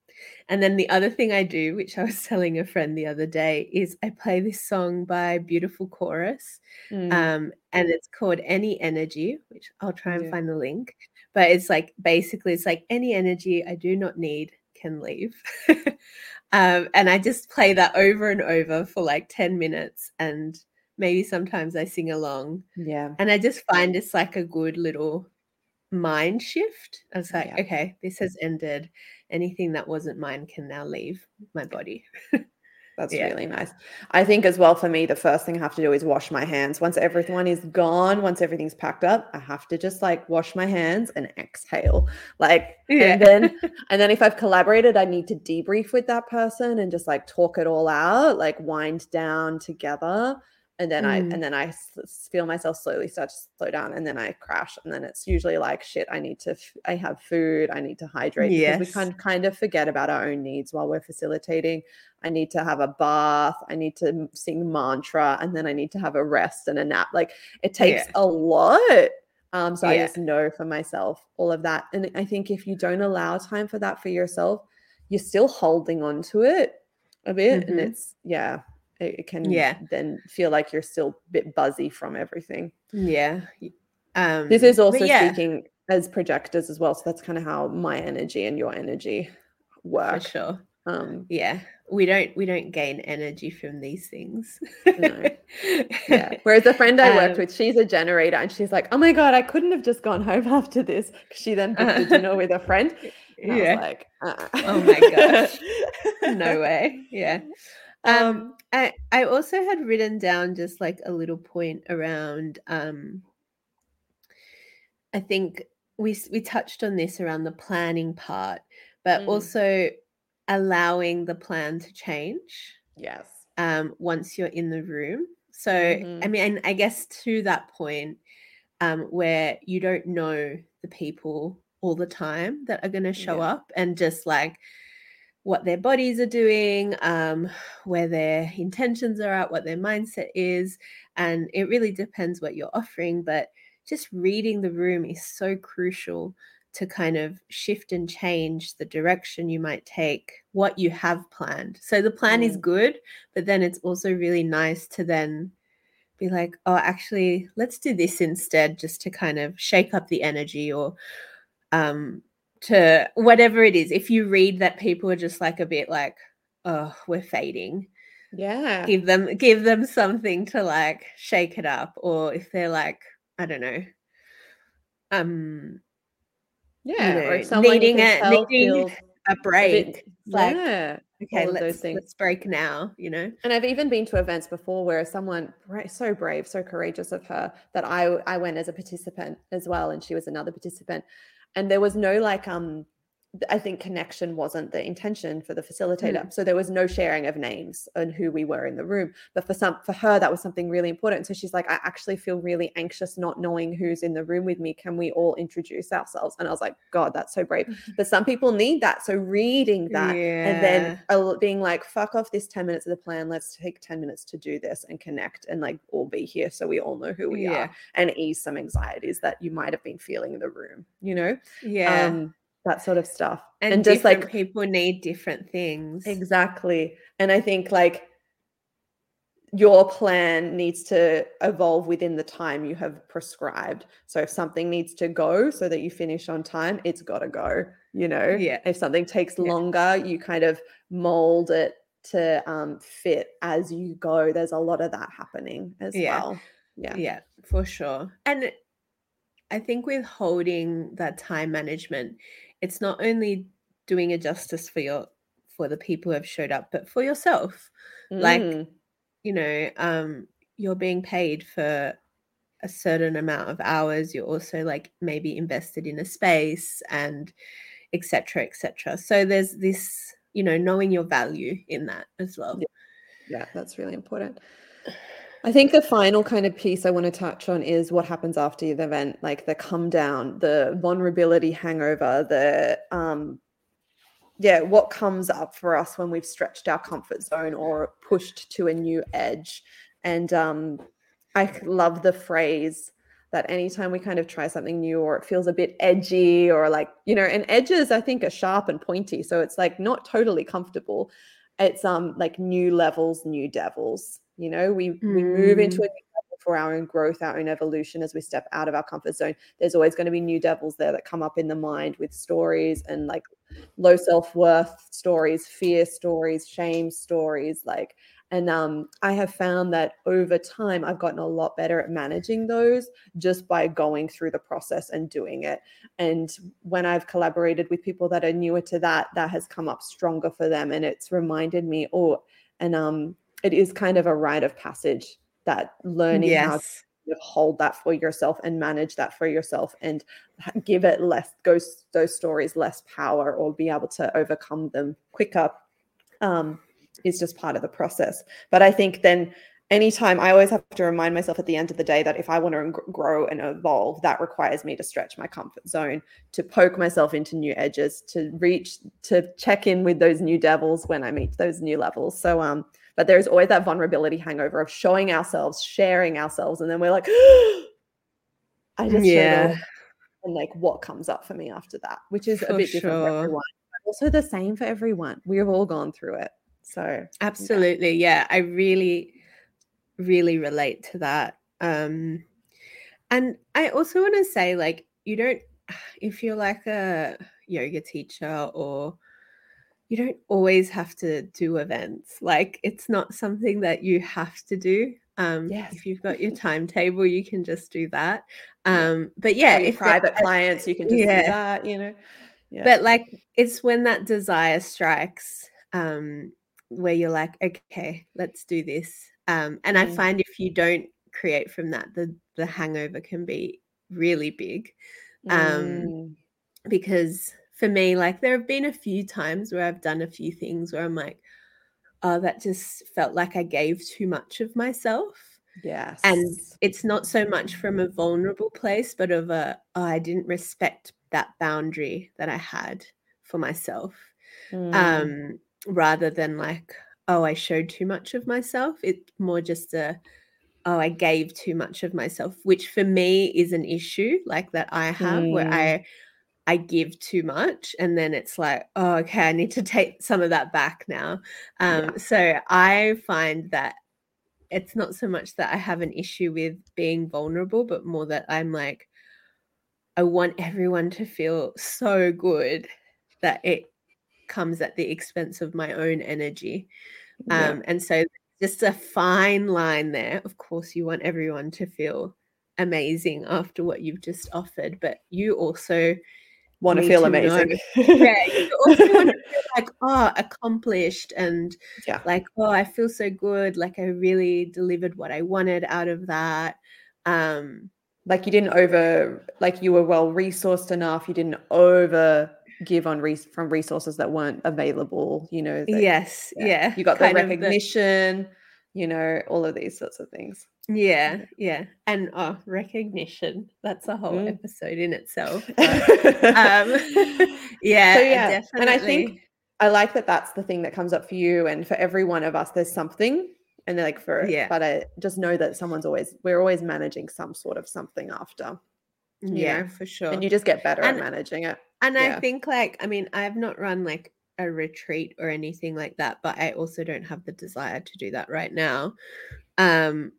Speaker 2: And then the other thing I do, which I was telling a friend the other day, is I play this song by Beautiful Chorus. Mm. Um, and it's called Any Energy, which I'll try and yeah. find the link. But it's like basically, it's like any energy I do not need can leave. um, and I just play that over and over for like 10 minutes. And maybe sometimes I sing along.
Speaker 1: Yeah.
Speaker 2: And I just find it's like a good little mind shift. I was like, yeah. okay, this has ended anything that wasn't mine can now leave my body.
Speaker 1: That's yeah. really nice. I think as well for me, the first thing I have to do is wash my hands. Once everyone is gone, once everything's packed up, I have to just like wash my hands and exhale. Like, yeah. and then, and then if I've collaborated, I need to debrief with that person and just like talk it all out, like wind down together and then mm. i and then i feel myself slowly start to slow down and then i crash and then it's usually like shit i need to i have food i need to hydrate yes. because we can kind of forget about our own needs while we're facilitating i need to have a bath i need to sing mantra and then i need to have a rest and a nap like it takes yeah. a lot um so yeah. i just know for myself all of that and i think if you don't allow time for that for yourself you're still holding on to it a bit mm-hmm. and it's yeah it, can yeah. then feel like you're still a bit buzzy from everything.
Speaker 2: Yeah.
Speaker 1: Um this is also yeah. speaking as projectors as well so that's kind of how my energy and your energy work.
Speaker 2: For sure.
Speaker 1: Um
Speaker 2: yeah. We don't we don't gain energy from these things. No.
Speaker 1: yeah. Whereas a friend i worked um, with she's a generator and she's like oh my god i couldn't have just gone home after this. Because she then booked uh, a dinner with a friend and yeah. like uh
Speaker 2: oh my gosh. No way. Yeah um, um I, I also had written down just like a little point around um I think we we touched on this around the planning part, but mm. also allowing the plan to change.
Speaker 1: Yes.
Speaker 2: Um, once you're in the room. So mm-hmm. I mean, I guess to that point, um, where you don't know the people all the time that are going to show yeah. up, and just like what their bodies are doing, um, where their intentions are at, what their mindset is. And it really depends what you're offering. But just reading the room is so crucial to kind of shift and change the direction you might take, what you have planned. So the plan mm. is good, but then it's also really nice to then be like, oh, actually, let's do this instead, just to kind of shake up the energy or um, to whatever it is. If you read that people are just like a bit like, oh, we're fading.
Speaker 1: Yeah.
Speaker 2: Give them give them something to like shake it up. Or if they're like, I don't know. Um
Speaker 1: yeah, you know, or someone needing a needing
Speaker 2: a break. A bit, like, yeah. Okay, let's, let's break now, you know.
Speaker 1: And I've even been to events before where someone so brave, so courageous of her that I I went as a participant as well, and she was another participant and there was no like um I think connection wasn't the intention for the facilitator. Mm. So there was no sharing of names and who we were in the room. But for some for her, that was something really important. So she's like, I actually feel really anxious not knowing who's in the room with me. Can we all introduce ourselves? And I was like, God, that's so brave. But some people need that. So reading that yeah. and then being like, fuck off this 10 minutes of the plan. Let's take 10 minutes to do this and connect and like all be here so we all know who we yeah. are and ease some anxieties that you might have been feeling in the room, you know?
Speaker 2: Yeah. Um,
Speaker 1: that sort of stuff.
Speaker 2: And, and just like people need different things.
Speaker 1: Exactly. And I think like your plan needs to evolve within the time you have prescribed. So if something needs to go so that you finish on time, it's got to go, you know?
Speaker 2: Yeah.
Speaker 1: If something takes yeah. longer, you kind of mold it to um, fit as you go. There's a lot of that happening as yeah. well.
Speaker 2: Yeah. Yeah, for sure. And I think with holding that time management, it's not only doing a justice for your for the people who have showed up, but for yourself. Like,
Speaker 1: Mm.
Speaker 2: you know, um, you're being paid for a certain amount of hours. You're also like maybe invested in a space and etc. etc. So there's this, you know, knowing your value in that as well.
Speaker 1: Yeah. Yeah, that's really important. I think the final kind of piece I want to touch on is what happens after the event, like the come down, the vulnerability hangover, the um yeah, what comes up for us when we've stretched our comfort zone or pushed to a new edge. And um I love the phrase that anytime we kind of try something new or it feels a bit edgy or like, you know, and edges I think are sharp and pointy. So it's like not totally comfortable. It's um like new levels, new devils. You know, we we move into
Speaker 2: Mm.
Speaker 1: a new level for our own growth, our own evolution as we step out of our comfort zone. There's always going to be new devils there that come up in the mind with stories and like low self-worth stories, fear stories, shame stories, like and um, I have found that over time, I've gotten a lot better at managing those just by going through the process and doing it. And when I've collaborated with people that are newer to that, that has come up stronger for them. And it's reminded me, oh, and um, it is kind of a rite of passage that learning how to
Speaker 2: Yes.
Speaker 1: kind of hold that for yourself and manage that for yourself and give it less those those stories less power or be able to overcome them quicker um, is just part of the process but i think then anytime i always have to remind myself at the end of the day that if i want to grow and evolve that requires me to stretch my comfort zone to poke myself into new edges to reach to check in with those new devils when i meet those new levels so um but there's always that vulnerability hangover of showing ourselves sharing ourselves and then we're like i just
Speaker 2: Yeah,
Speaker 1: and like what comes up for me after that, which is a
Speaker 2: for
Speaker 1: bit different for everyone. But also the same for everyone. We've all gone through it. So yeah.
Speaker 2: Absolutely. Yeah, I really, really relate to that. Um, and I also want to say, like, you don't, if you're like a yoga teacher or you don't always have to do events. Like, it's not something that you have to do. Um,
Speaker 1: Yes.
Speaker 2: if you've got your timetable, you can just do that. Um, but yeah, if
Speaker 1: private clients, you can just
Speaker 2: Yeah.
Speaker 1: do that, you know. Yeah.
Speaker 2: but like it's when that desire strikes um where you're like okay let's do this um and i
Speaker 1: Mm.
Speaker 2: find if you don't create from that the the hangover can be really big um
Speaker 1: Mm,
Speaker 2: because for me like there have been a few times where i've done a few things where i'm like oh that just felt like i gave too much of myself
Speaker 1: yes.
Speaker 2: and it's not so much from a vulnerable place but of a oh, i didn't respect that boundary that i had for myself
Speaker 1: Mm,
Speaker 2: um rather than like oh i showed too much of myself it's more just a oh i gave too much of myself which for me is an issue like that i have where
Speaker 1: Mm.
Speaker 2: i i give too much and then it's like oh okay i need to take some of that back now um
Speaker 1: Yeah.
Speaker 2: so i find that it's not so much that i have an issue with being vulnerable but more that i'm like i want everyone to feel so good that it comes at the expense of my own energy
Speaker 1: yeah.
Speaker 2: um, and so just a fine line there. Of course, you want everyone to feel amazing after what you've just offered, but you also
Speaker 1: want to feel amazing.
Speaker 2: yeah, you also want to feel like oh accomplished and
Speaker 1: Yeah.
Speaker 2: like oh I feel so good, like I really delivered what I wanted out of that. Um
Speaker 1: like you didn't over like you were well resourced enough you didn't over give on res- from resources that weren't available you know that-
Speaker 2: yes, yeah.
Speaker 1: you got the recognition you know all of these sorts of things
Speaker 2: yeah, yeah. And oh recognition. That's a whole
Speaker 1: Mm.
Speaker 2: episode in itself. but, um yeah,
Speaker 1: So, yeah,
Speaker 2: definitely.
Speaker 1: and I think I like that that's the thing that comes up for you and for every one of us there's something and they're like for
Speaker 2: Yeah.
Speaker 1: but I just know that someone's always we're always managing some sort of something after
Speaker 2: yeah,
Speaker 1: know,
Speaker 2: for sure.
Speaker 1: and you just get better
Speaker 2: And-
Speaker 1: at managing it
Speaker 2: And I think like I mean I've not run like a retreat or anything like that, but I also don't have the desire to do that right now. Um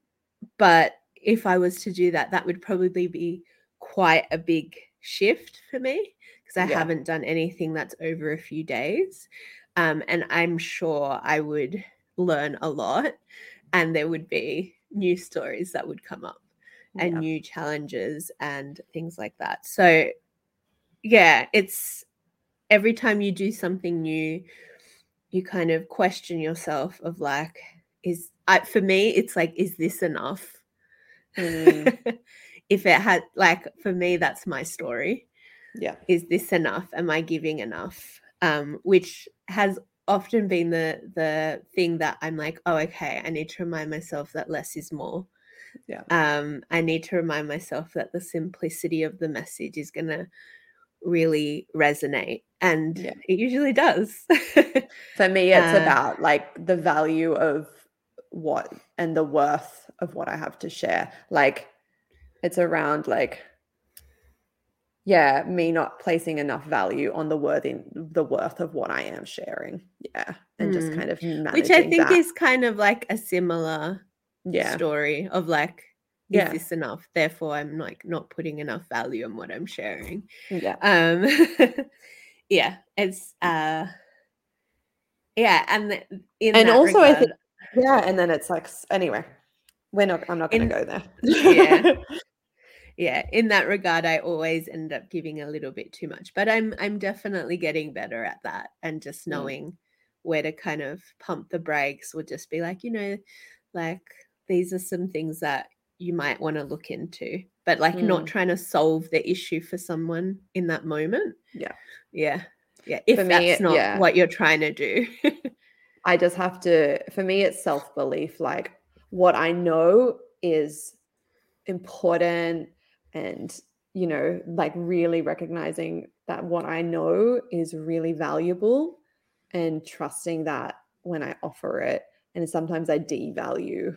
Speaker 2: but if I was to do that that would probably be quite a big shift for me because I
Speaker 1: Yeah.
Speaker 2: haven't done anything that's over a few days. Um and I'm sure I would learn a lot and there would be new stories that would come up and new challenges and things like that. So yeah, it's every time you do something new, you kind of question yourself of like, is I, for me, it's like, is this enough?
Speaker 1: Mm.
Speaker 2: if it had like for me, that's my story.
Speaker 1: Yeah.
Speaker 2: Is this enough? Am I giving enough? Um, which has often been the the thing that I'm like, oh, okay, I need to remind myself that less is more.
Speaker 1: Yeah.
Speaker 2: Um, I need to remind myself that the simplicity of the message is gonna really resonate. And
Speaker 1: Yeah.
Speaker 2: it usually does.
Speaker 1: For me, it's
Speaker 2: Uh,
Speaker 1: about like the value of what and the worth of what I have to share. Like it's around like yeah, me not placing enough value on the worth in the worth of what I am sharing. Yeah. And just
Speaker 2: Mm.
Speaker 1: kind of managing
Speaker 2: Which I think
Speaker 1: that.
Speaker 2: is kind of like a similar
Speaker 1: yeah.
Speaker 2: story of like, is
Speaker 1: Yeah.
Speaker 2: this enough? Therefore, I'm like not putting enough value on what I'm sharing.
Speaker 1: Yeah.
Speaker 2: Um yeah, it's uh yeah, and in
Speaker 1: And also I think-
Speaker 2: regard-
Speaker 1: Yeah. And then it's like anyway, we're not I'm not gonna go there.
Speaker 2: Yeah. yeah in that regard i always end up giving a little bit too much but i'm i'm definitely getting better at that and just
Speaker 1: Mm.
Speaker 2: knowing where to kind of pump the brakes or just be like you know like these are some things that you might want to look into but like not
Speaker 1: Mm.
Speaker 2: trying to solve the issue for someone in that moment
Speaker 1: Yeah.
Speaker 2: yeah yeah if
Speaker 1: me,
Speaker 2: that's not
Speaker 1: yeah.
Speaker 2: what you're trying to do
Speaker 1: I just have to, for me, it's self belief. Like what I know is important and, you know, like really recognizing that what I know is really valuable and trusting that when I offer it. And sometimes I devalue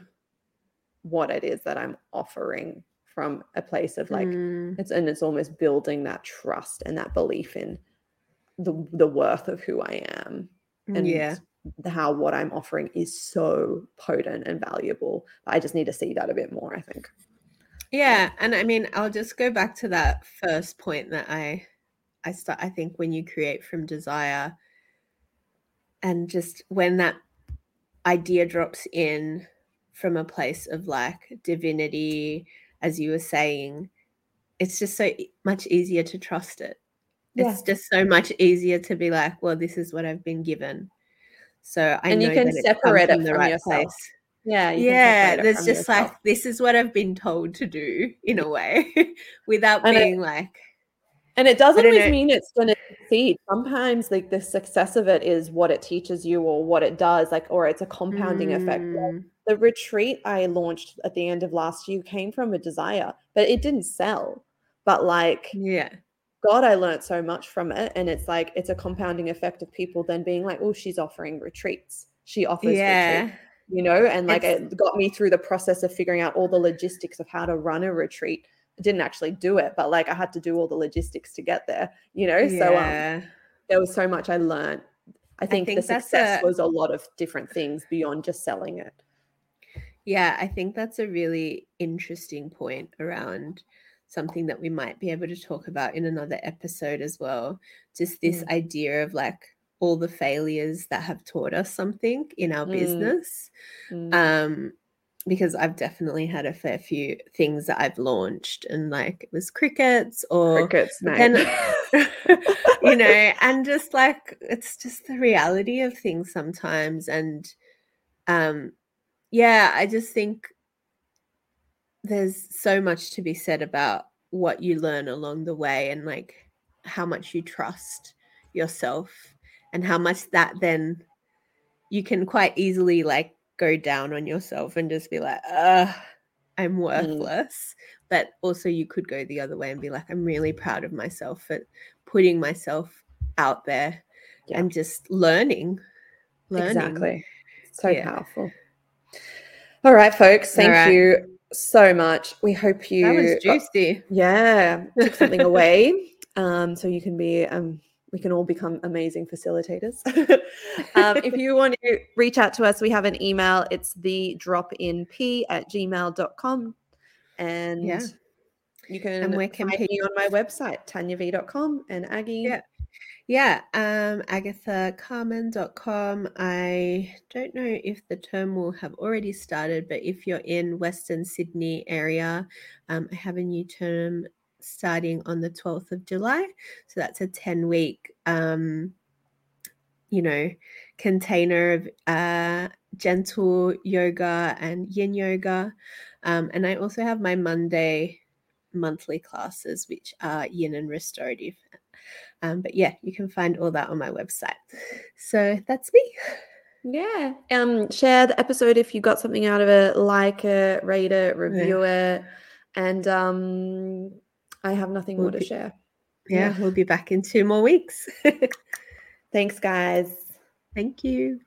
Speaker 1: what it is that I'm offering from a place of like,
Speaker 2: Mm,
Speaker 1: it's and it's almost building that trust and that belief in the the worth of who I am and
Speaker 2: yeah
Speaker 1: how what I'm offering is so potent and valuable. I just need to see that a bit more, I think.
Speaker 2: Yeah, and I mean, I'll just go back to that first point that I I start I think when you create from desire and just when that idea drops in from a place of like divinity as you were saying, it's just so much easier to trust it. It's just so much easier to be like, well, this is what I've been given. So I
Speaker 1: And you can
Speaker 2: that it's come
Speaker 1: separate it from
Speaker 2: right
Speaker 1: yourself. Yeah. you
Speaker 2: yeah there's just
Speaker 1: yourself.
Speaker 2: like this is what i've been told to do in a way without
Speaker 1: And it-
Speaker 2: being like
Speaker 1: And it doesn't always
Speaker 2: know.
Speaker 1: mean it's going to succeed. Sometimes, like the success of it is what it teaches you, or what it does, like, or it's a compounding effect. Like,
Speaker 2: mm,
Speaker 1: the retreat I launched at the end of last year came from a desire, but it didn't sell. But like,
Speaker 2: yeah
Speaker 1: God, I learned so much from it. And it's like, it's a compounding effect of people then being like, oh, she's offering retreats. She offers
Speaker 2: yeah
Speaker 1: retreats, you know? And like,
Speaker 2: It's-
Speaker 1: it got me through the process of figuring out all the logistics of how to run a retreat. I didn't actually do it, but like, I had to do all the logistics to get there, you know? So, um, there was so much I learned. I think,
Speaker 2: think
Speaker 1: the success
Speaker 2: a-
Speaker 1: was a lot of different things beyond just selling it.
Speaker 2: yeah i think that's a really interesting point around something that we might be able to talk about in another episode as well just this
Speaker 1: Mm.
Speaker 2: idea of like all the failures that have taught us something in our
Speaker 1: Mm.
Speaker 2: business
Speaker 1: Mm.
Speaker 2: um because I've definitely had a fair few things that I've launched and like it was crickets or
Speaker 1: Crickets,
Speaker 2: but
Speaker 1: mate.
Speaker 2: then you know and just like it's just the reality of things sometimes and um yeah I just think there's so much to be said about what you learn along the way and like how much you trust yourself and how much that then you can quite easily like go down on yourself and just be like uh i'm worthless but also you could go the other way and be like i'm really proud of myself for putting myself out there
Speaker 1: Yeah.
Speaker 2: and just learning learning
Speaker 1: Exactly. So
Speaker 2: Yeah.
Speaker 1: powerful. All right, folks. Thank
Speaker 2: right.
Speaker 1: you so much. We hope you
Speaker 2: that was
Speaker 1: got-
Speaker 2: juicy
Speaker 1: yeah took something away um, so you can be um, we can all become amazing facilitators um, if you want to reach out to us we have an email it's the drop in p at gmail.com and
Speaker 2: Yeah.
Speaker 1: you can
Speaker 2: where can
Speaker 1: find me on my website tanyav.com and aggie
Speaker 2: Yeah. Yeah, um, agathacarmen.com. I don't know if the term will have already started, but if you're in Western Sydney area, um, I have a new term starting on the 12th of July. So that's a 10 week, um, you know, container of uh, gentle yoga and yin yoga. Um, and I also have my Monday monthly classes, which are yin and restorative. Um, but yeah, you can find all that on my website. So that's me.
Speaker 1: Yeah. Um, share the episode if you got something out of it, like it, rate it, review yeah. it. And um I have nothing we'll more to share.
Speaker 2: Yeah, yeah, we'll be back in two more weeks.
Speaker 1: Thanks, guys.
Speaker 2: Thank you.